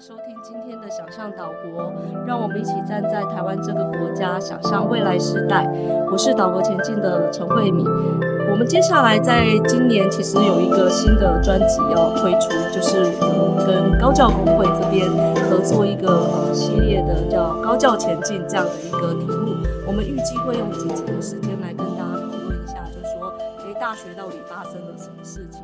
收听今天的想象岛国，让我们一起站在台湾这个国家，想象未来时代。我是岛国前进的陈慧敏。我们接下来在今年其实有一个新的专辑要推出，就是跟高教工会这边合作一个呃系列的叫“高教前进”这样的一个题目。我们预计会用几集的时间来跟大家讨论一下，就是说，诶，大学到底发生了什么事情？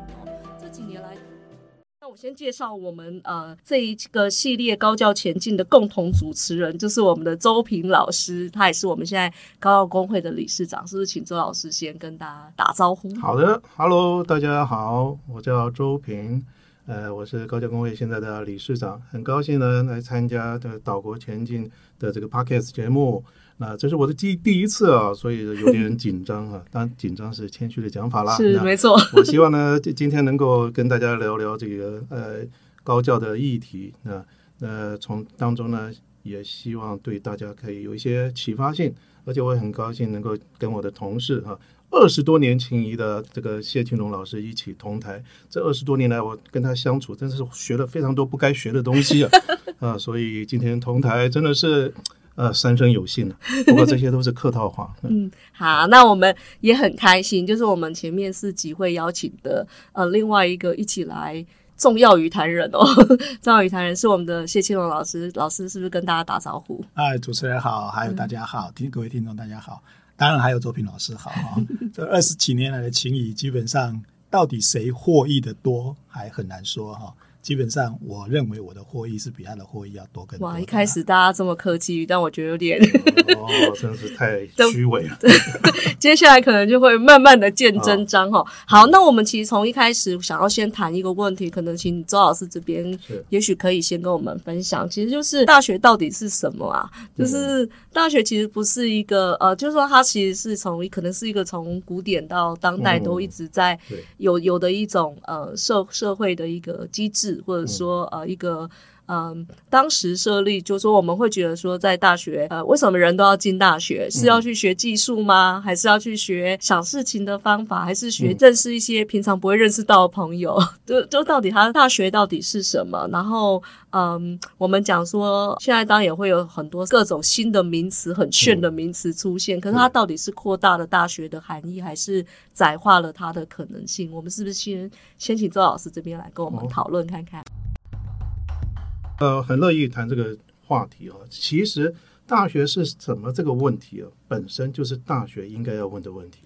我先介绍我们呃这一个系列高教前进的共同主持人，就是我们的周平老师，他也是我们现在高教工会的理事长，是不是？请周老师先跟大家打招呼。好的，Hello，大家好，我叫周平，呃，我是高教工会现在的理事长，很高兴呢来参加的岛国前进的这个 Podcast 节目。那这是我的第第一次啊，所以有点 紧张啊。当然，紧张是谦虚的讲法啦。是没错。我希望呢，今天能够跟大家聊聊这个呃高教的议题。那呃，从当中呢，也希望对大家可以有一些启发性。而且我也很高兴能够跟我的同事哈，二十多年情谊的这个谢庆龙老师一起同台。这二十多年来，我跟他相处，真是学了非常多不该学的东西啊 啊！所以今天同台真的是。呃，三生有幸，不过这些都是客套话。嗯，好，那我们也很开心，就是我们前面四集会邀请的呃另外一个一起来重要与谈人哦，重要与谈人是我们的谢庆龙老师，老师是不是跟大家打招呼？哎，主持人好，还有大家好，听、嗯、各位听众大家好，当然还有作品老师好啊。这二十几年来的情谊，基本上到底谁获益的多，还很难说哈。基本上，我认为我的获益是比他的获益要多更多。哇！一开始大家这么客气，但我觉得有点哦，真是太虚伪了。接下来可能就会慢慢的见真章哈。好，那我们其实从一开始想要先谈一个问题，可能请周老师这边也许可以先跟我们分享，其实就是大学到底是什么啊？就是大学其实不是一个呃，就是说它其实是从可能是一个从古典到当代都一直在有有的一种呃社社会的一个机制。或者说，呃，一个，嗯，当时设立，就是说我们会觉得说，在大学，呃，为什么人都要进大学？是要去学技术吗？还是要去学想事情的方法？还是学认识一些平常不会认识到的朋友？就就到底他大学到底是什么？然后，嗯，我们讲说，现在当然也会有很多各种新的名词，很炫的名词出现。可是它到底是扩大了大学的含义，还是窄化了它的可能性？我们是不是先先请周老师这边来跟我们讨论看看？呃，很乐意谈这个话题啊。其实大学是什么这个问题啊，本身就是大学应该要问的问题。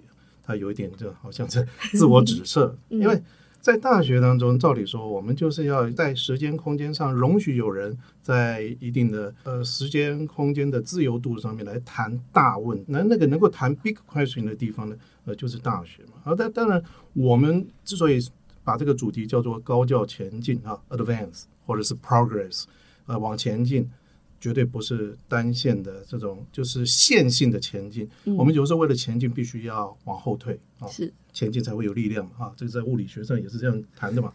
它有一点就好像是自我指涉，因为在大学当中，照理说我们就是要在时间空间上容许有人在一定的呃时间空间的自由度上面来谈大问。那那个能够谈 big question 的地方呢，呃，就是大学嘛。啊，但当然我们之所以把这个主题叫做高教前进啊，advance。或者是 progress，呃，往前进，绝对不是单线的这种，就是线性的前进。嗯、我们有时候为了前进，必须要往后退啊，是前进才会有力量啊。这个在物理学上也是这样谈的嘛。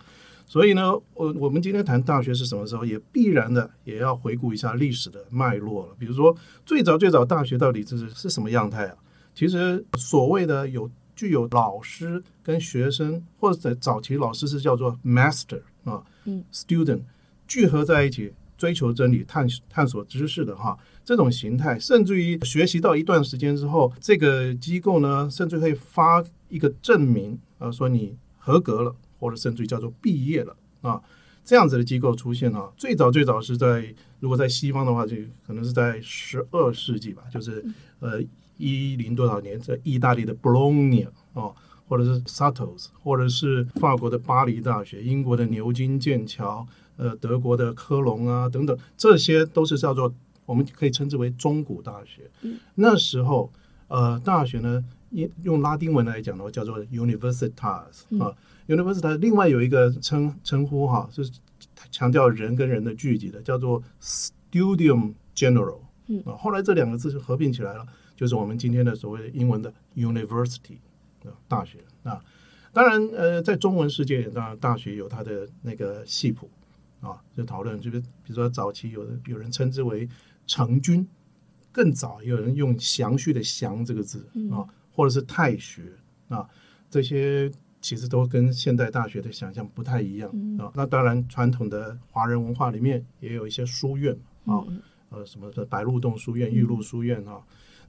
所以呢，我我们今天谈大学是什么时候，也必然的也要回顾一下历史的脉络了。比如说，最早最早大学到底是是什么样态啊？其实所谓的有具有老师跟学生，或者在早期老师是叫做 master 啊，嗯，student。聚合在一起追求真理、探探索知识的哈，这种形态，甚至于学习到一段时间之后，这个机构呢，甚至会发一个证明，呃，说你合格了，或者甚至于叫做毕业了啊，这样子的机构出现啊，最早最早是在如果在西方的话，就可能是在十二世纪吧，就是呃一零多少年，在意大利的 Bologna 啊，或者是 Surtles，或者是法国的巴黎大学、英国的牛津、剑桥。呃，德国的科隆啊，等等，这些都是叫做我们可以称之为中古大学。嗯、那时候，呃，大学呢，用用拉丁文来讲的话，叫做 universitas、嗯、啊。universitas 另外有一个称称呼哈，是强调人跟人的聚集的，叫做 studium general。嗯、啊，后来这两个字是合并起来了，就是我们今天的所谓的英文的 university 啊，大学啊。当然，呃，在中文世界，当然大学有它的那个系谱。啊，就讨论这个，比如说早期有人有人称之为成均，更早有人用详序的详这个字啊，或者是太学啊，这些其实都跟现代大学的想象不太一样啊。那当然，传统的华人文化里面也有一些书院啊、呃，什么的白鹿洞书院、玉露书院啊、哦。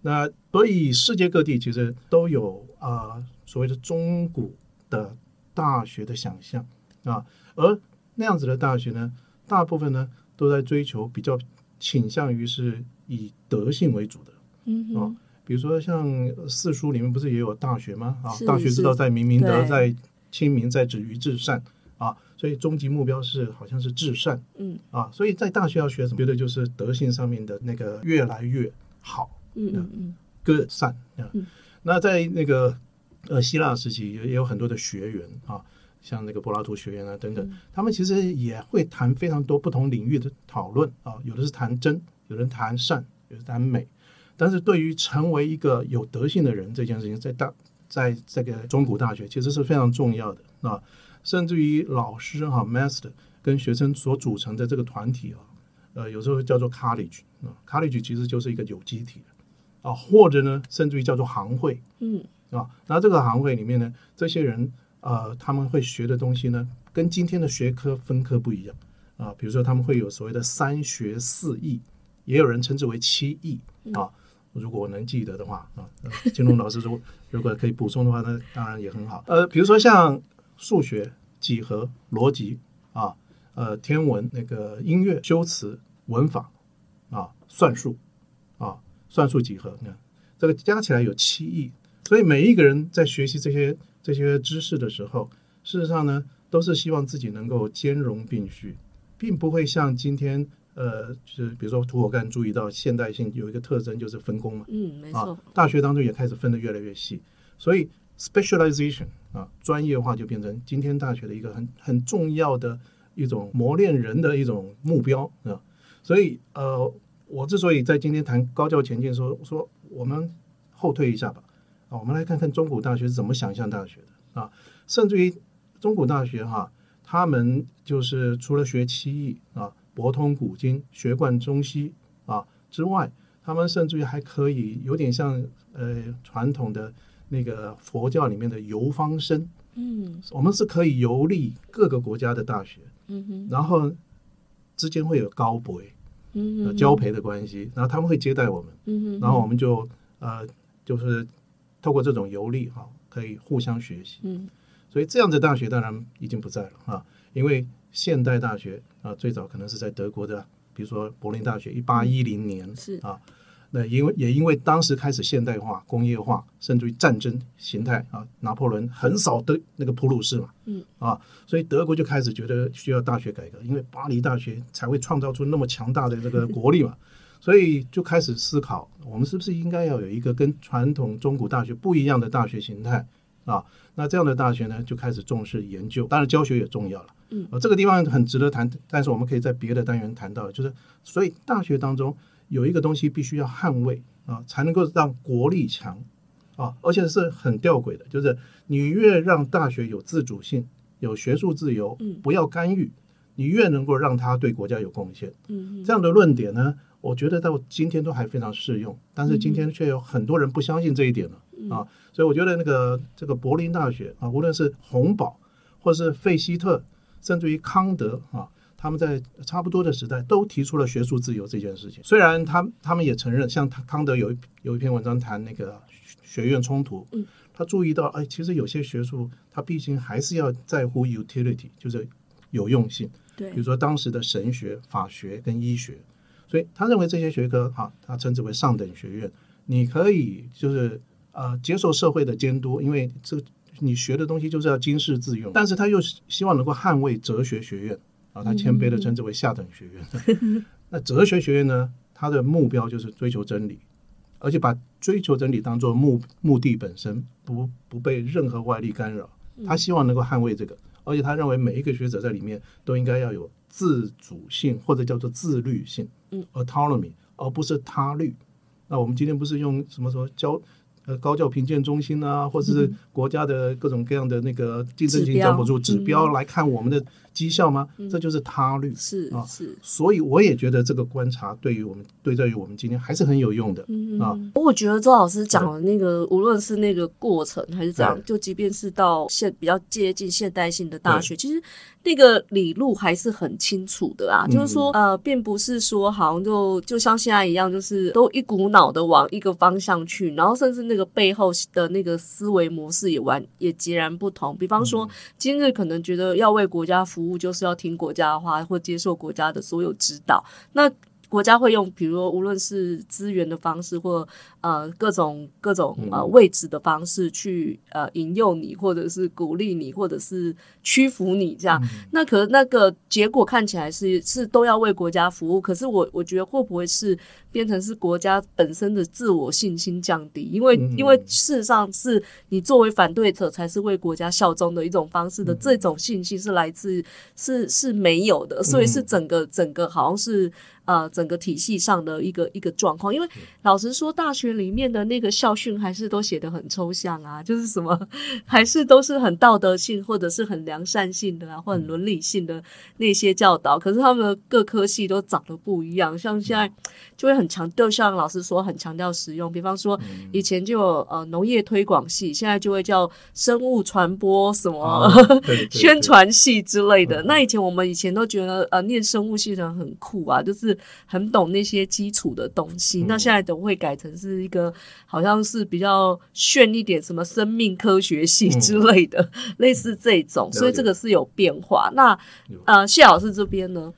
那所以世界各地其实都有啊、呃、所谓的中古的大学的想象啊，而那样子的大学呢，大部分呢都在追求比较倾向于是以德性为主的，嗯啊，比如说像四书里面不是也有大学吗？啊，大学之道在明明德，在亲民，在止于至善。啊，所以终极目标是好像是至善，嗯。啊，所以在大学要学什么？觉得就是德性上面的那个越来越好。嗯嗯嗯，各善啊，嗯。那在那个呃希腊时期也也有很多的学员啊，像那个柏拉图学院啊等等，嗯。他们其实也会谈非常多不同领域的讨论啊，有的是谈真，有人谈善，有的谈美，但是对于成为一个有德性的人这件事情，在大在这个中古大学其实是非常重要的啊，甚至于老师哈、啊、master 跟学生所组成的这个团体啊，呃，有时候叫做 college 啊，college 其实就是一个有机体。啊，或者呢，甚至于叫做行会，嗯。啊，那这个行会里面呢，这些人呃，他们会学的东西呢，跟今天的学科分科不一样啊。比如说，他们会有所谓的三学四艺，也有人称之为七艺啊。如果我能记得的话啊，金龙老师如果 如果可以补充的话，那当然也很好。呃，比如说像数学、几何、逻辑啊，呃，天文、那个音乐、修辞、文法啊，算术啊。算术几何，你看这个加起来有七艺，所以每一个人在学习这些这些知识的时候，事实上呢，都是希望自己能够兼容并蓄，并不会像今天呃，就是比如说涂尔干注意到现代性有一个特征就是分工嘛，嗯，没错，啊，大学当中也开始分得越来越细，所以 specialization 啊，专业化就变成今天大学的一个很很重要的一种磨练人的一种目标啊，所以呃。我之所以在今天谈高教前进说，说说我们后退一下吧，啊，我们来看看中古大学是怎么想象大学的啊，甚至于中古大学哈、啊，他们就是除了学七艺啊，博通古今，学贯中西啊之外，他们甚至于还可以有点像呃传统的那个佛教里面的游方生，嗯，我们是可以游历各个国家的大学，嗯哼，然后之间会有高博。嗯，交陪的关系，然后他们会接待我们，嗯，然后我们就呃，就是透过这种游历哈，可以互相学习。嗯，所以这样的大学当然已经不在了啊，因为现代大学啊，最早可能是在德国的，比如说柏林大学，一八一零年是啊。那因为也因为当时开始现代化、工业化，甚至于战争形态啊，拿破仑横扫的那个普鲁士嘛，嗯啊，所以德国就开始觉得需要大学改革，因为巴黎大学才会创造出那么强大的这个国力嘛，所以就开始思考，我们是不是应该要有一个跟传统中古大学不一样的大学形态啊？那这样的大学呢，就开始重视研究，当然教学也重要了，嗯，啊，这个地方很值得谈，但是我们可以在别的单元谈到，就是所以大学当中。有一个东西必须要捍卫啊，才能够让国力强啊，而且是很吊诡的，就是你越让大学有自主性、有学术自由，不要干预，你越能够让它对国家有贡献。嗯，这样的论点呢，我觉得到今天都还非常适用，但是今天却有很多人不相信这一点了啊，所以我觉得那个这个柏林大学啊，无论是洪堡，或是费希特，甚至于康德啊。他们在差不多的时代都提出了学术自由这件事情。虽然他他们也承认，像康德有一有一篇文章谈那个学院冲突，嗯，他注意到，哎，其实有些学术他毕竟还是要在乎 utility，就是有用性。对，比如说当时的神学、法学跟医学，所以他认为这些学科哈，他称之为上等学院，你可以就是呃接受社会的监督，因为这个你学的东西就是要经世致用，但是他又希望能够捍卫哲学学院。啊，他谦卑的称之为下等学院。嗯、那哲学学院呢？它的目标就是追求真理，而且把追求真理当做目目的本身，不不被任何外力干扰。他希望能够捍卫这个，而且他认为每一个学者在里面都应该要有自主性，或者叫做自律性，嗯，autonomy，而不是他律。那我们今天不是用什么什么教呃高教评鉴中心啊，或者是国家的各种各样的那个竞争性奖补助指标来看我们的绩效吗？这就是他律是啊，是。所以我也觉得这个观察对于我们对在于我们今天还是很有用的啊。我觉得周老师讲的那个，无论是那个过程还是怎样，就即便是到现比较接近现代性的大学，其实。那个理路还是很清楚的啊，就是说，呃，并不是说好像就就像现在一样，就是都一股脑的往一个方向去，然后甚至那个背后的那个思维模式也完也截然不同。比方说，今日可能觉得要为国家服务，就是要听国家的话，或接受国家的所有指导。那国家会用，比如说无论是资源的方式，或呃各种各种呃位置的方式去呃引诱你，或者是鼓励你，或者是屈服你这样。嗯、那可是那个结果看起来是是都要为国家服务，可是我我觉得会不会是变成是国家本身的自我信心降低？因为、嗯、因为事实上是你作为反对者才是为国家效忠的一种方式的，嗯、这种信心是来自是是没有的，所以是整个整个好像是。呃，整个体系上的一个一个状况，因为老实说，大学里面的那个校训还是都写得很抽象啊，就是什么，还是都是很道德性或者是很良善性的啊，或很伦理性的那些教导。可是他们的各科系都长得不一样，像现在就会很强，就像老师说，很强调实用。比方说，以前就有呃农业推广系，现在就会叫生物传播什么、哦、宣传系之类的。那以前我们以前都觉得呃念生物系的人很酷啊，就是。很懂那些基础的东西，嗯、那现在都会改成是一个好像是比较炫一点，什么生命科学系之类的，嗯、类似这种，所以这个是有变化。嗯、那呃，谢老师这边呢？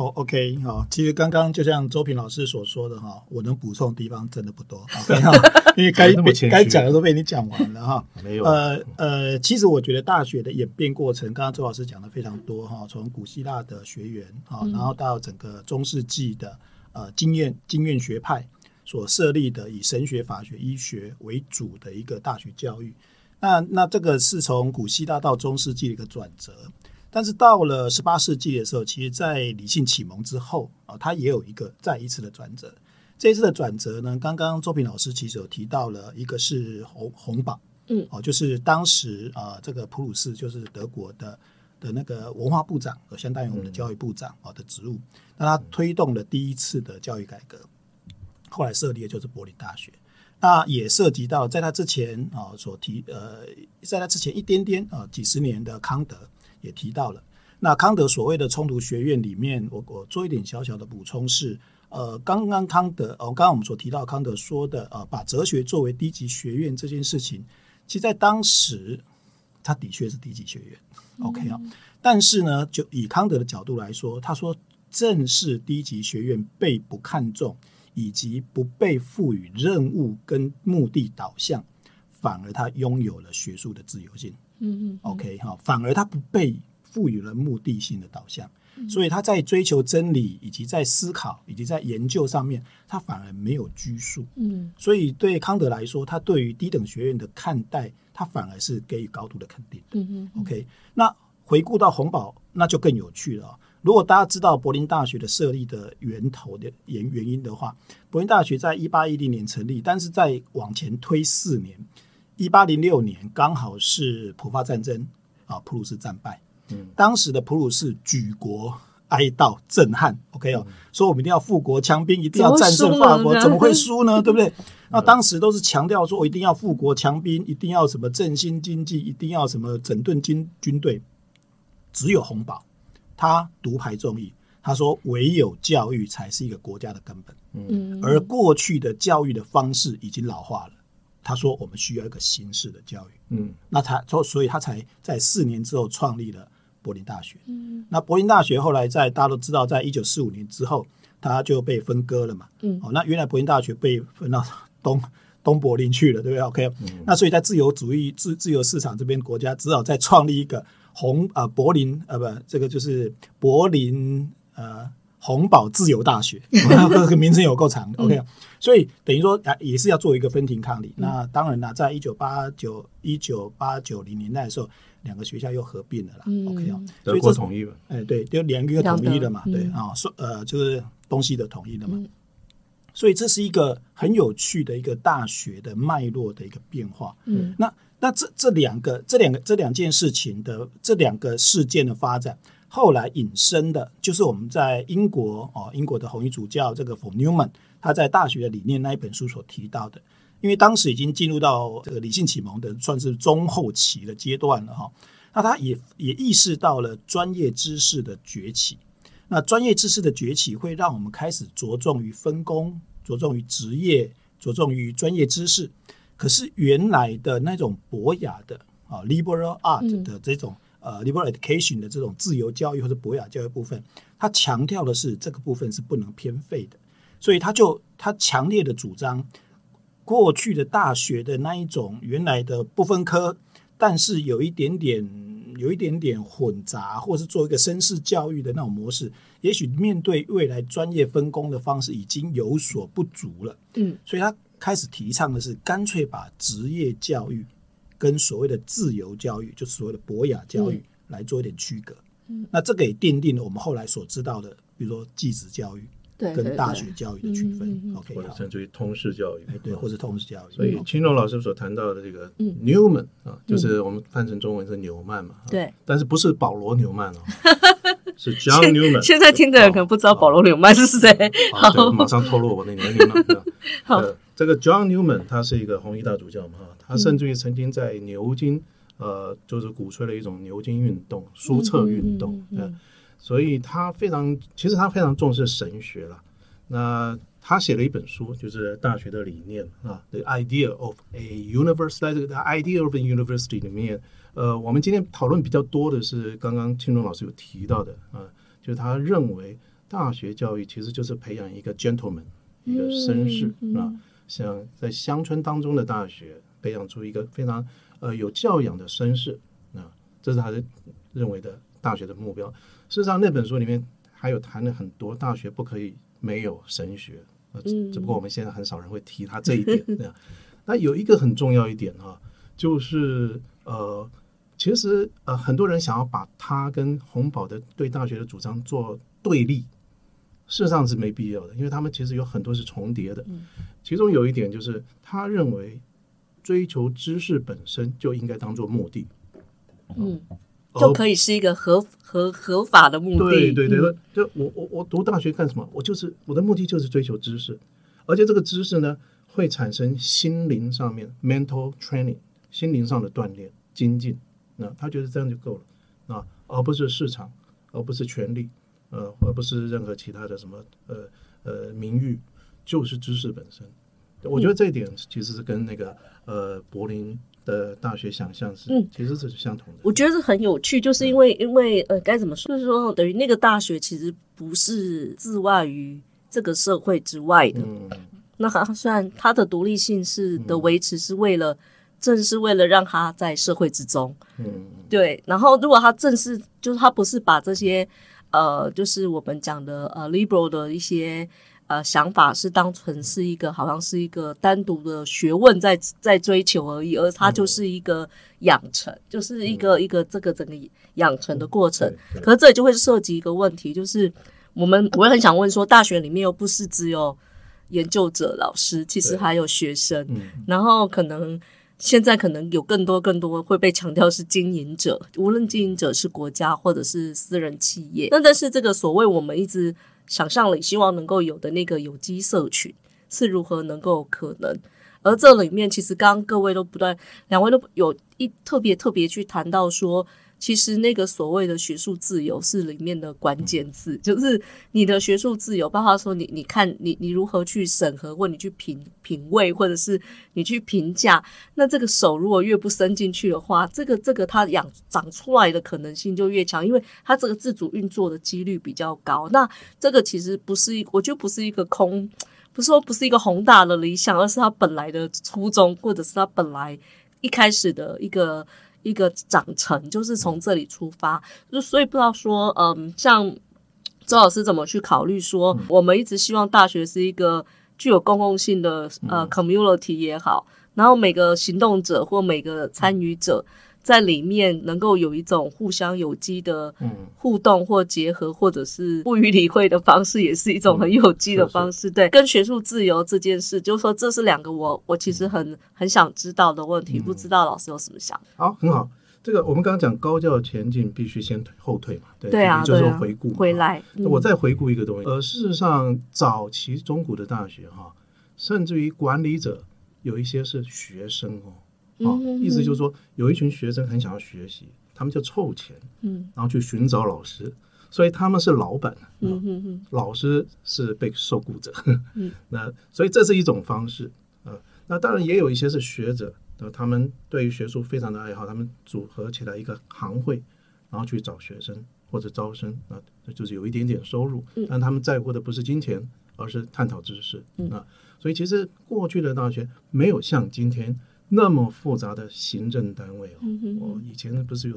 哦、oh，OK，好，其实刚刚就像周平老师所说的哈，我能补充的地方真的不多，OK 哈，因为该该讲的都被你讲完了哈。没有，呃呃，其实我觉得大学的演变过程，刚刚周老师讲的非常多哈，从古希腊的学员啊，然后到整个中世纪的呃经验经验学派所设立的以神学、法学、医学为主的一个大学教育，那那这个是从古希腊到中世纪的一个转折。但是到了十八世纪的时候，其实，在理性启蒙之后啊，它也有一个再一次的转折。这一次的转折呢，刚刚周平老师其实有提到了，一个是红红榜，嗯，哦，就是当时啊，这个普鲁士就是德国的的那个文化部长，相当于我们的教育部长啊的职务。那他推动了第一次的教育改革，后来设立的就是柏林大学。那也涉及到在他之前啊所提呃，在他之前一点点啊几十年的康德。也提到了，那康德所谓的冲突学院里面，我我做一点小小的补充是，呃，刚刚康德，哦，刚刚我们所提到康德说的，呃，把哲学作为低级学院这件事情，其实在当时，他的确是低级学院，OK 啊，但是呢，就以康德的角度来说，他说正是低级学院被不看重，以及不被赋予任务跟目的导向，反而他拥有了学术的自由性。嗯嗯，OK 哈，反而他不被赋予了目的性的导向，嗯、所以他在追求真理以及在思考以及在研究上面，他反而没有拘束。嗯，所以对康德来说，他对于低等学院的看待，他反而是给予高度的肯定。嗯嗯，OK，那回顾到洪堡，那就更有趣了。如果大家知道柏林大学的设立的源头的原原因的话，柏林大学在一八一零年成立，但是在往前推四年。一八零六年刚好是普法战争啊，普鲁士战败。嗯，当时的普鲁士举国哀悼震撼。OK 哦，说我们一定要富国强兵，一定要战胜法国，怎么会输呢？对不对？那当时都是强调说，我一定要富国强兵，一定要什么振兴经济，一定要什么整顿军军队。只有洪堡，他独排众议，他说唯有教育才是一个国家的根本。嗯，而过去的教育的方式已经老化了。他说：“我们需要一个新式的教育。”嗯，那他所所以，他才在四年之后创立了柏林大学。嗯，那柏林大学后来在大家都知道，在一九四五年之后，他就被分割了嘛。嗯，哦，那原来柏林大学被分到东 东柏林去了，对不对？OK，嗯，那所以在自由主义自自由市场这边国家，只好再创立一个红啊、呃、柏林啊、呃、不，这个就是柏林呃。洪堡自由大学，这个名称有够长的。OK，所以等于说啊，也是要做一个分庭抗礼。嗯、那当然啦，在一九八九一九八九零年代的时候，两个学校又合并了啦。嗯、OK 啊，德国统一了。哎，对，就两个统一了嘛。对啊，说呃，就是东西的统一了嘛。嗯、所以这是一个很有趣的一个大学的脉络的一个变化。嗯，那那这这两个这两个这两件事情的这两个事件的发展，后来引申的就是我们在英国哦，英国的红衣主教这个 Neumann 他在大学的理念那一本书所提到的，因为当时已经进入到这个理性启蒙的算是中后期的阶段了哈，那他也也意识到了专业知识的崛起，那专业知识的崛起会让我们开始着重于分工，着重于职业，着重于专业知识。可是原来的那种博雅的啊，liberal art 的这种、嗯、呃 liberal education 的这种自由教育或者博雅教育部分，他强调的是这个部分是不能偏废的，所以他就他强烈的主张，过去的大学的那一种原来的不分科，但是有一点点有一点点混杂，或是做一个绅士教育的那种模式，也许面对未来专业分工的方式已经有所不足了。嗯，所以他。开始提倡的是干脆把职业教育跟所谓的自由教育，就是所谓的博雅教育来做一点区隔。嗯，那这个也奠定了我们后来所知道的，比如说继职教育跟大学教育的区分。OK，或者甚至于通识教育，对，或者通识教育。所以青龙老师所谈到的这个 Newman 啊，就是我们翻成中文是纽曼嘛。对，但是不是保罗纽曼哦，是 John Newman。现在听的人可能不知道保罗纽曼是谁。好，马上透露我的年龄了。好。这个 John Newman 他是一个红衣大主教嘛，他甚至于曾经在牛津，呃，就是鼓吹了一种牛津运动、书册运动，嗯，所以他非常，其实他非常重视神学了。那他写了一本书，就是大学的理念啊，《The Idea of a University》在这个《The Idea of a University》里面，呃，我们今天讨论比较多的是刚刚青龙老师有提到的啊，就是他认为大学教育其实就是培养一个 gentleman，一个绅士啊。像在乡村当中的大学，培养出一个非常呃有教养的绅士啊，这是他的认为的大学的目标。事实上，那本书里面还有谈了很多大学不可以没有神学，呃，只不过我们现在很少人会提他这一点。那那有一个很重要一点啊，就是呃，其实呃很多人想要把他跟洪堡的对大学的主张做对立。事实上是没必要的，因为他们其实有很多是重叠的。其中有一点就是，他认为追求知识本身就应该当做目的，嗯，就可以是一个合合合法的目的。对对对，嗯、就我我我读大学干什么？我就是我的目的就是追求知识，而且这个知识呢会产生心灵上面 mental training，心灵上的锻炼精进。那他觉得这样就够了啊，而不是市场，而不是权力。呃，而不是任何其他的什么呃呃名誉，就是知识本身。我觉得这一点其实是跟那个呃柏林的大学想象是，嗯，其实是相同的。我觉得是很有趣，就是因为、嗯、因为呃该怎么说，就是说等于那个大学其实不是自外于这个社会之外的。嗯，那它虽然它的独立性是的维持是为了，嗯、正是为了让他在社会之中。嗯，对。然后如果他正是就是他不是把这些。呃，就是我们讲的呃，liberal 的一些呃想法是当成是一个好像是一个单独的学问在在追求而已，而它就是一个养成，嗯、就是一个一个这个整个养成的过程。嗯、可是这里就会涉及一个问题，就是我们我也很想问说，大学里面又不是只有研究者、老师，其实还有学生，嗯、然后可能。现在可能有更多更多会被强调是经营者，无论经营者是国家或者是私人企业。那但是这个所谓我们一直想象里希望能够有的那个有机社群是如何能够可能？而这里面其实刚刚各位都不断，两位都有一特别特别去谈到说。其实那个所谓的学术自由是里面的关键字，就是你的学术自由，包括说你你看你你如何去审核，或你去品品味，或者是你去评价。那这个手如果越不伸进去的话，这个这个它养长出来的可能性就越强，因为它这个自主运作的几率比较高。那这个其实不是一，我觉得不是一个空，不是说不是一个宏大的理想，而是它本来的初衷，或者是它本来一开始的一个。一个长成就是从这里出发，就所以不知道说，嗯，像周老师怎么去考虑说，我们一直希望大学是一个具有公共性的呃 community 也好，然后每个行动者或每个参与者在里面能够有一种互相有机的互动或结合，或者是不予理会的方式，也是一种很有机的方式。对，跟学术自由这件事，就是说这是两个我我其实很很想知道的问题，不知道老师有什么想？好，很好。这个我们刚刚讲高教前进必须先后退嘛，对，对啊，就是回顾回来。我再回顾一个东西，呃，事实上早期中古的大学哈，甚至于管理者有一些是学生哦。啊，意思就是说，有一群学生很想要学习，他们就凑钱，嗯，然后去寻找老师，所以他们是老板，嗯嗯嗯，老师是被受雇者，嗯，那所以这是一种方式，啊，那当然也有一些是学者，呃，他们对于学术非常的爱好，他们组合起来一个行会，然后去找学生或者招生，啊，就是有一点点收入，但他们在乎的不是金钱，而是探讨知识，啊，所以其实过去的大学没有像今天。那么复杂的行政单位哦，我、以前不是有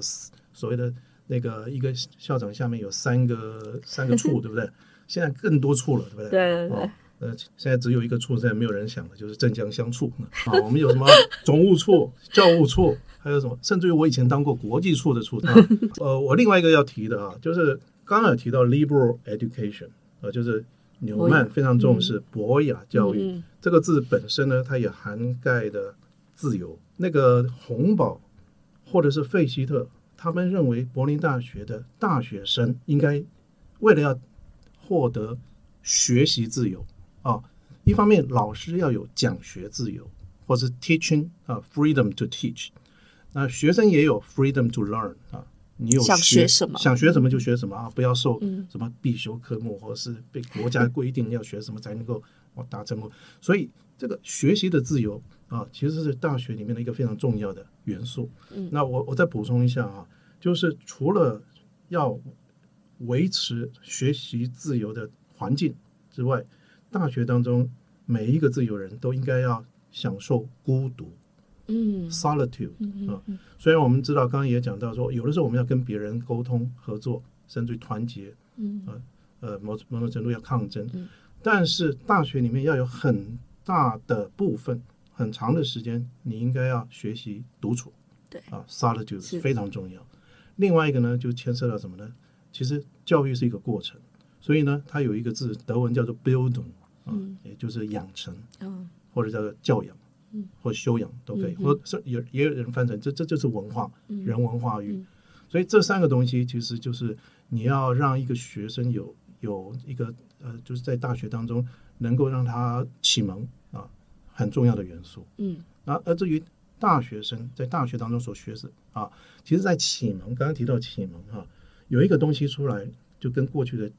所谓的那个一个校长下面有三个三个处，对不对？现在更多处了，对不对？对对对。呃，现在只有一个处，现在没有人想的，就是镇江乡处。啊，我们有什么总务处、教务处，还有什么？甚至于我以前当过国际处的处。啊、呃，我另外一个要提的啊，就是刚刚有提到 liberal education，呃，就是纽曼非常重视博雅教育、嗯、这个字本身呢，它也涵盖的。自由，那个洪堡或者是费希特，他们认为柏林大学的大学生应该为了要获得学习自由啊，一方面老师要有讲学自由，或是 teaching 啊 freedom to teach，那学生也有 freedom to learn 啊，你有学想学什么？想学什么就学什么啊，不要受什么必修科目，或者是被国家规定要学什么才能够达成，所以这个学习的自由。啊，其实是大学里面的一个非常重要的元素。嗯，那我我再补充一下啊，就是除了要维持学习自由的环境之外，大学当中每一个自由人都应该要享受孤独。嗯，solitude 啊。虽然我们知道，刚刚也讲到说，有的时候我们要跟别人沟通、合作，甚至于团结。嗯，啊，呃，某某种程度要抗争。嗯，但是大学里面要有很大的部分。很长的时间，你应该要学习独处，对啊，solitude 是非常重要。另外一个呢，就牵涉到什么呢？其实教育是一个过程，所以呢，它有一个字，德文叫做 “building”，啊，也就是养成，嗯，或者叫做教养，嗯，或修养都可以，或是也也有人翻成这这就是文化，人文化育。所以这三个东西其实就是你要让一个学生有有一个呃，就是在大学当中能够让他启蒙。很重要的元素，嗯，那而至于大学生在大学当中所学的啊，其实，在启蒙，刚刚提到启蒙哈、啊，有一个东西出来，就跟过去的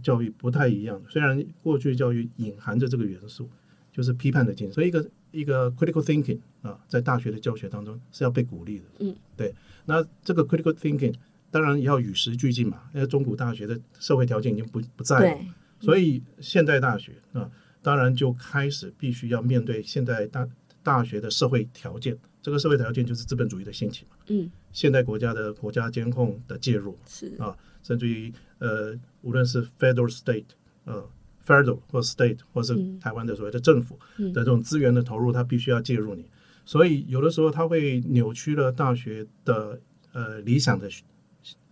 教育不太一样。虽然过去教育隐含着这个元素，就是批判的精神，所以一个一个 critical thinking 啊，在大学的教学当中是要被鼓励的，嗯，对。那这个 critical thinking 当然也要与时俱进嘛，因为中古大学的社会条件已经不不在了，所以现代大学啊。当然就开始必须要面对现在大大学的社会条件，这个社会条件就是资本主义的兴起嘛。嗯，现代国家的国家监控的介入是啊，甚至于呃，无论是 federal state 呃 federal 或 state 或是台湾的所谓的政府的这种资源的投入，它必须要介入你。所以有的时候它会扭曲了大学的呃理想的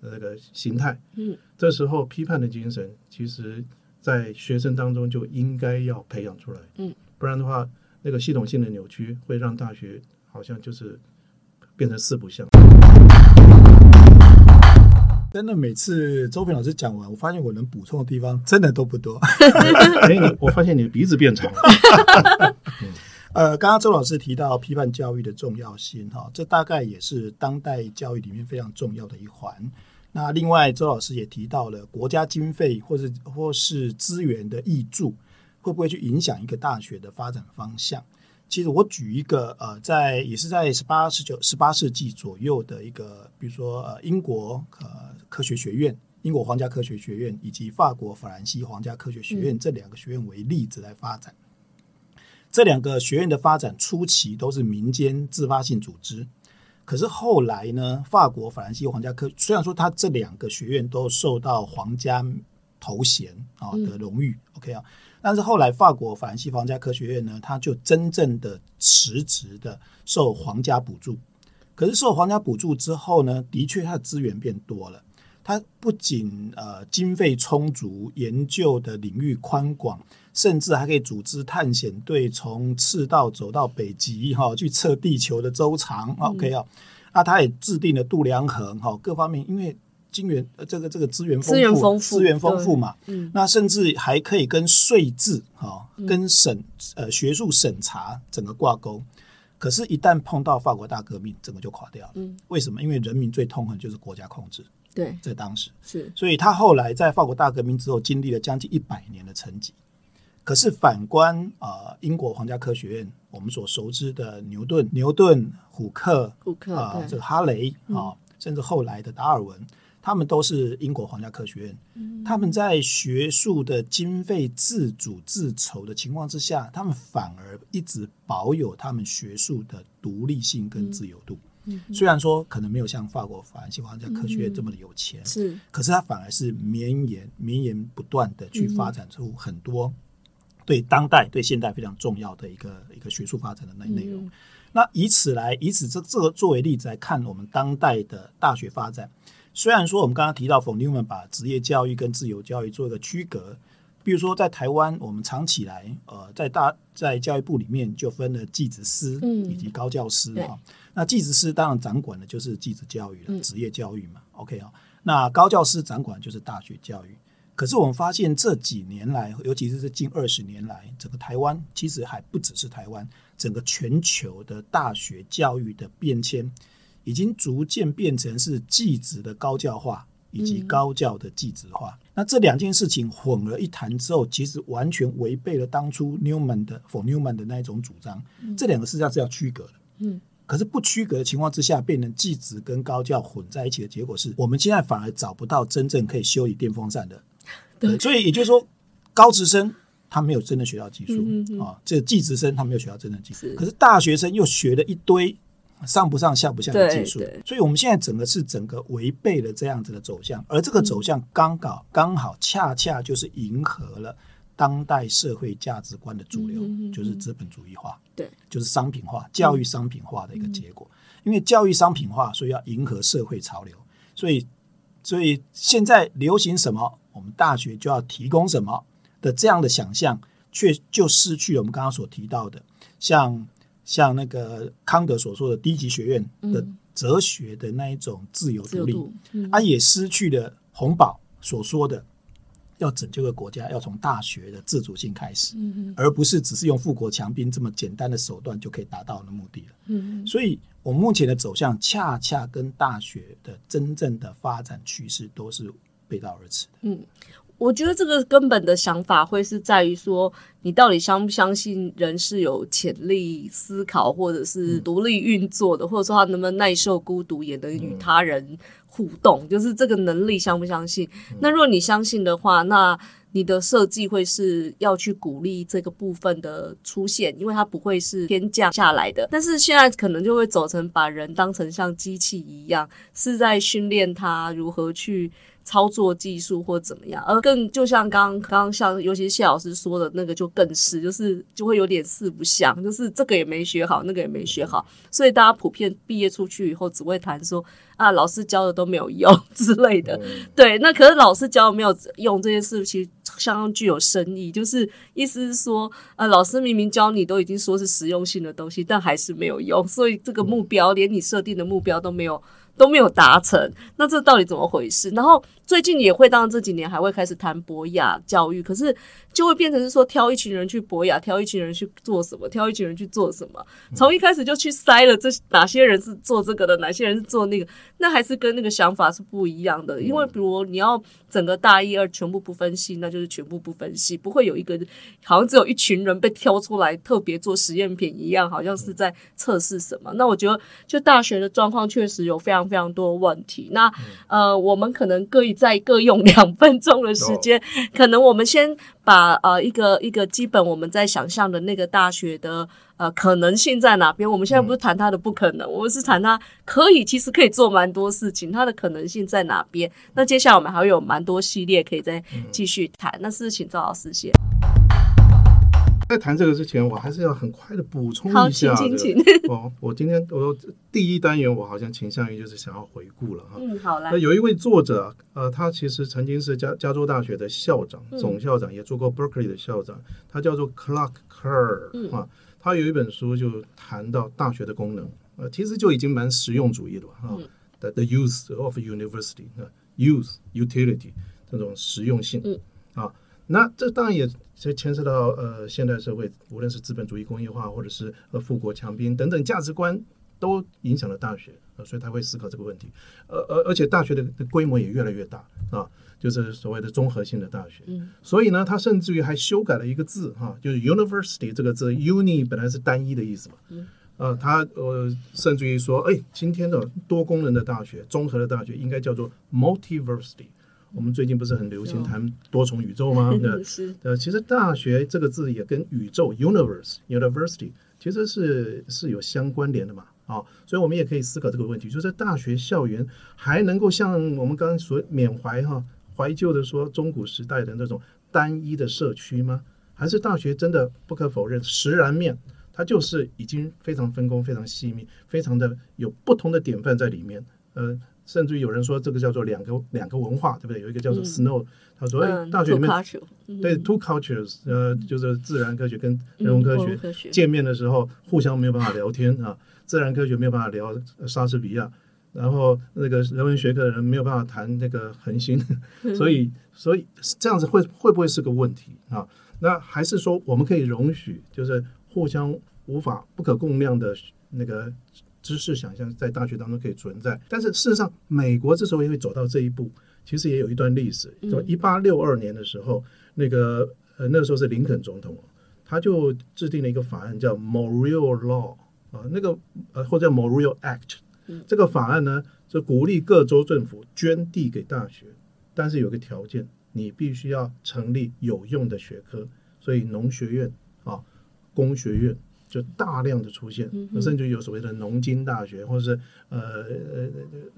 那个形态。嗯，这时候批判的精神其实。在学生当中就应该要培养出来，嗯，不然的话，那个系统性的扭曲会让大学好像就是变成四不像。真的，每次周平老师讲完，我发现我能补充的地方真的都不多。哎，你我发现你的鼻子变长了。呃，刚刚周老师提到批判教育的重要性，哈，这大概也是当代教育里面非常重要的一环。那另外，周老师也提到了国家经费或是或是资源的益助，会不会去影响一个大学的发展方向？其实我举一个呃，在也是在十八、十九、十八世纪左右的一个，比如说呃英国呃科学学院、英国皇家科学学院以及法国法兰西皇家科学学院这两个学院为例子来发展。嗯、这两个学院的发展初期都是民间自发性组织。可是后来呢，法国法兰西皇家科虽然说他这两个学院都受到皇家头衔啊的荣誉，嗯，OK 啊，但是后来法国法兰西皇家科学院呢，它就真正的实质的受皇家补助，可是受皇家补助之后呢，的确它的资源变多了。它不仅呃经费充足，研究的领域宽广，甚至还可以组织探险队从赤道走到北极哈、哦，去测地球的周长。嗯、OK 啊，那他也制定了度量衡哈、哦，各方面因为金源呃这个这个资源丰富，资源丰富，嘛，嗯，那甚至还可以跟税制哈、哦，跟审呃学术审查整个挂钩。可是，一旦碰到法国大革命，整个就垮掉了。嗯，为什么？因为人民最痛恨就是国家控制。对，在当时是，所以他后来在法国大革命之后，经历了将近一百年的沉寂。可是反观啊、呃，英国皇家科学院，我们所熟知的牛顿、牛顿、虎克、虎克啊、呃，这个哈雷啊、呃，甚至后来的达尔文，他们都是英国皇家科学院。嗯、他们在学术的经费自主自筹的情况之下，他们反而一直保有他们学术的独立性跟自由度。嗯。虽然说可能没有像法国法兰西皇家科学院这么的有钱，是，可是它反而是绵延绵延不断的去发展出很多对当代对现代非常重要的一个一个学术发展的内内容。那以此来以此这这个作为例子来看，我们当代的大学发展，虽然说我们刚刚提到冯纽曼把职业教育跟自由教育做一个区隔。比如说，在台湾，我们长起来，呃，在大在教育部里面就分了技职师以及高教师哈、嗯。那技职师当然掌管的就是技职教育了，职业教育嘛。OK 啊，那高教师掌管就是大学教育。可是我们发现这几年来，尤其是这近二十年来，整个台湾其实还不只是台湾，整个全球的大学教育的变迁，已经逐渐变成是技职的高教化。以及高教的技职化，嗯，那这两件事情混为一谈之后，其实完全违背了当初 Newman 的 von Neumann 的那一种主张。嗯，这两个实际上是要区隔的。嗯，可是不区隔的情况之下，变成技职跟高教混在一起的结果是，我们现在反而找不到真正可以修理电风扇的。对，所以也就是说，高职生他没有真的学到技术，嗯嗯，啊，这个技职生他没有学到真的技术，可是大学生又学了一堆。上不上下不下的技术，所以我们现在整个是整个违背了这样子的走向，而这个走向刚好刚好恰恰就是迎合了当代社会价值观的主流，就是资本主义化，对，就是商品化、教育商品化的一个结果。因为教育商品化，所以要迎合社会潮流，所以所以现在流行什么，我们大学就要提供什么的这样的想象，却就失去了我们刚刚所提到的像。像那个康德所说的低级学院的哲学的那一种自由独立，他、嗯、也失去了洪堡所说的要拯救个国家要从大学的自主性开始，嗯，而不是只是用富国强兵这么简单的手段就可以达到的目的了。嗯，所以我目前的走向恰恰跟大学的真正的发展趋势都是背道而驰的。嗯。我觉得这个根本的想法会是在于说，你到底相不相信人是有潜力思考，或者是独立运作的，或者说他能不能耐受孤独，也能与他人互动，就是这个能力相不相信？那如果你相信的话，那你的设计会是要去鼓励这个部分的出现，因为它不会是天降下来的。但是现在可能就会走成把人当成像机器一样，是在训练他如何去。操作技术或怎么样，而更就像刚刚像，尤其是谢老师说的那个，就更是就是就会有点四不像，就是这个也没学好，那个也没学好，所以大家普遍毕业出去以后只会谈说啊，老师教的都没有用之类的。对，那可是老师教的没有用这件事，其实相当具有深意，就是意思是说，啊，老师明明教你都已经说是实用性的东西，但还是没有用，所以这个目标连你设定的目标都没有。都没有达成，那这到底怎么回事？然后最近也会，当然这几年还会开始谈博雅教育，可是就会变成是说挑一群人去博雅，挑一群人去做什么，挑一群人去做什么，从一开始就去筛了这哪些人是做这个的，哪些人是做那个，那还是跟那个想法是不一样的。因为比如你要整个大一、二全部不分析，那就是全部不分析，不会有一个好像只有一群人被挑出来特别做实验品一样，好像是在测试什么。那我觉得就大学的状况确实有非常。非常多问题，那呃，我们可能各再各用两分钟的时间，可能我们先把呃一个一个基本我们在想象的那个大学的呃可能性在哪边？我们现在不是谈它的不可能，我们是谈它可以，其实可以做蛮多事情，它的可能性在哪边？那接下来我们还会有蛮多系列可以再继续谈。那是请赵老师先。在谈这个之前，我还是要很快的补充一下。好，请请请。哦，我今天我第一单元我好像倾向于就是想要回顾了哈。嗯，好了。那有一位作者，呃，他其实曾经是加加州大学的校长、总校长，也做过 Berkeley 的校长，他叫做 Clark Kerr 啊。他有一本书就谈到大学的功能，呃，其实就已经蛮实用主义了哈。The the use of university，啊，use utility 这种实用性，嗯啊。那这当然也是牵涉到呃现代社会，无论是资本主义工业化，或者是呃富国强兵等等价值观，都影响了大学，呃，所以他会思考这个问题。呃而而且大学的规模也越来越大啊，就是所谓的综合性的大学。嗯。所以呢，他甚至于还修改了一个字哈，就是 university 这个字，uni 本来是单一的意思嘛。嗯。呃，他呃甚至于说，哎，今天的多功能的大学、综合的大学应该叫做 multiversity。我们最近不是很流行谈多重宇宙吗？对，呃，其实大学这个字也跟宇宙 （universe, university） 其实是是有相关联的嘛。啊，所以我们也可以思考这个问题，就是大学校园还能够像我们刚刚所缅怀哈怀旧的说中古时代的那种单一的社区吗？还是大学真的不可否认实然面，它就是已经非常分工、非常细密、非常的有不同的典范在里面，呃。甚至于有人说这个叫做两个两个文化，对不对？有一个叫做 Snow，、嗯、他说哎，大学里面、嗯、对 two cultures，呃，就是自然科学跟人文科学、嗯、见面的时候互相没有办法聊天啊，自然科学没有办法聊莎士比亚，然后那个人文学科的人没有办法谈那个恒星，所以所以这样子会会不会是个问题啊？那还是说我们可以容许，就是互相无法不可共量的那个。知识想象在大学当中可以存在，但是事实上，美国之所以会走到这一步，其实也有一段历史。从一八六二年的时候，那个呃那个时候是林肯总统，他就制定了一个法案叫 Morrill Law 啊，那个呃或者叫 Morrill Act。这个法案呢，就鼓励各州政府捐地给大学，但是有个条件，你必须要成立有用的学科，所以农学院啊，工学院。就大量的出现，嗯、甚至有所谓的农经大学，或者是呃呃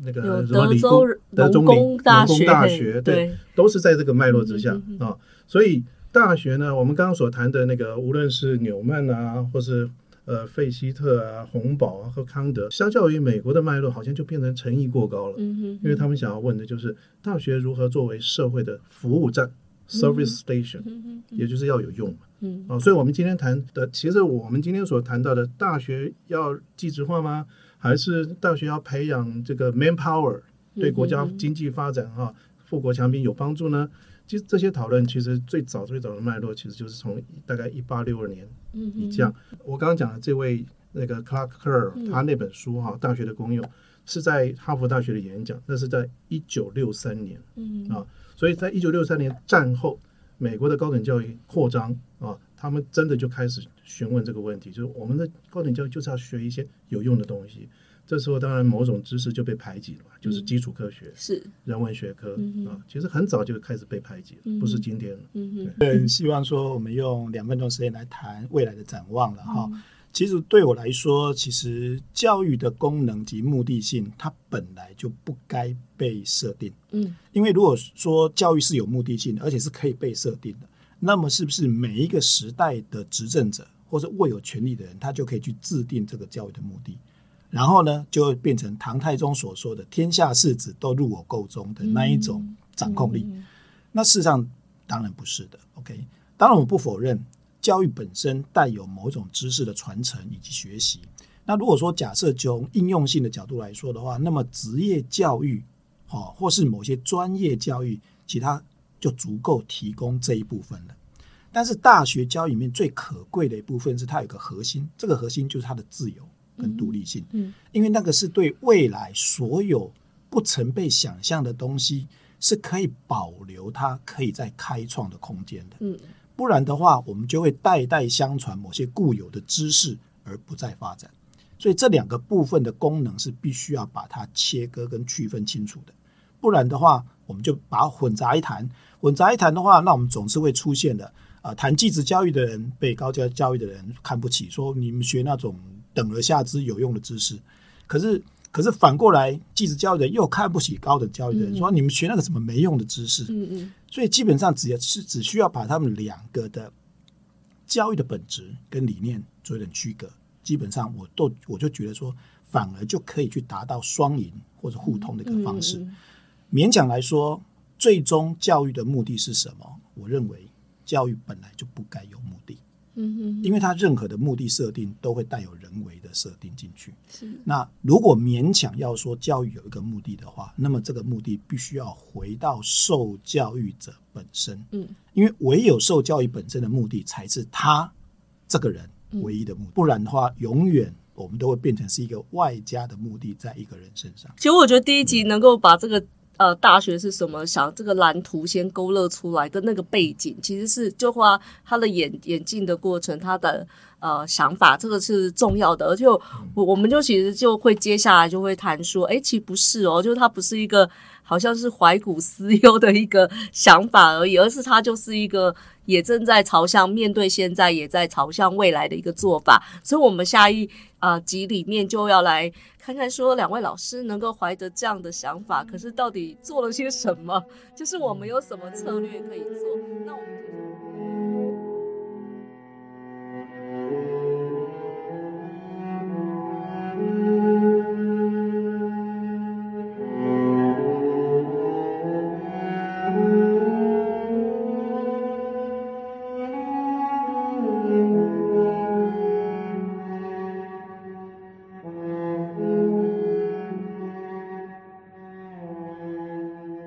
那个什么理工、德州农工大学，大学对，对，都是在这个脉络之下啊、嗯哦。所以大学呢，我们刚刚所谈的那个，无论是纽曼啊，或是呃费希特啊、洪堡啊和康德，相较于美国的脉络，好像就变成诚意过高了。嗯，因为他们想要问的就是大学如何作为社会的服务站 （service station），、嗯、也就是要有用嘛。嗯啊，所以我们今天谈的，其实我们今天所谈到的，大学要技职化吗？还是大学要培养这个 manpower，对国家经济发展哈、富国强兵有帮助呢？其实这些讨论，其实最早最早的脉络，其实就是从大概一八六二年以降。我刚刚讲的这位那个 Clark Kerr，他那本书哈，《大学的功用》是在哈佛大学的演讲，那是在一九六三年。嗯啊，所以在一九六三年战后。美国的高等教育扩张啊，他们真的就开始询问这个问题，就是我们的高等教育就是要学一些有用的东西。这时候当然某种知识就被排挤了嘛，就是基础科学、嗯、是人文学科、嗯、啊，其实很早就开始被排挤了，嗯、不是今天了。嗯对，希望说我们用两分钟时间来谈未来的展望了哈。嗯其实对我来说，其实教育的功能及目的性，它本来就不该被设定。嗯，因为如果说教育是有目的性的，而且是可以被设定的，那么是不是每一个时代的执政者或者握有权力的人，他就可以去制定这个教育的目的？然后呢，就会变成唐太宗所说的“天下士子都入我构中”的那一种掌控力？那事实上当然不是的。OK，当然我不否认。教育本身带有某种知识的传承以及学习。那如果说假设从应用性的角度来说的话，那么职业教育，哦，或是某些专业教育，其他就足够提供这一部分了。但是大学教育里面最可贵的一部分是它有个核心，这个核心就是它的自由跟独立性。嗯，因为那个是对未来所有不曾被想象的东西是可以保留它可以再开创的空间的。嗯。不然的话，我们就会代代相传某些固有的知识而不再发展。所以这两个部分的功能是必须要把它切割跟区分清楚的。不然的话，我们就把它混杂一谈。混杂一谈的话，那我们总是会出现的啊，谈继职教育的人被高教教育的人看不起，说你们学那种等而下之有用的知识。可是，可是反过来，继职教育的人又看不起高等教育的人，说你们学那个什么没用的知识。嗯嗯。所以基本上只要是只需要把他们两个的教育的本质跟理念做一点区隔，基本上我都我就觉得说，反而就可以去达到双赢或者互通的一个方式。嗯、勉强来说，最终教育的目的是什么？我认为教育本来就不该有目的。嗯哼，因为它任何的目的设定都会带有人为的设定进去。是，那如果勉强要说教育有一个目的的话，那么这个目的必须要回到受教育者本身。嗯，因为唯有受教育本身的目的才是他这个人唯一的目的，不然的话，永远我们都会变成是一个外加的目的在一个人身上。其实我觉得第一集能够把这个。呃，大学是什么？想这个蓝图先勾勒出来，的那个背景其实是就花他的演演进的过程，他的呃想法，这个是重要的。而且我我们就其实就会接下来就会谈说，哎，其实不是哦，就是他不是一个好像是怀古思忧的一个想法而已，而是他就是一个也正在朝向面对现在，也在朝向未来的一个做法。所以，我们下一啊、呃、集里面就要来。看看说两位老师能够怀着这样的想法，可是到底做了些什么？就是我们有什么策略可以做？那我们。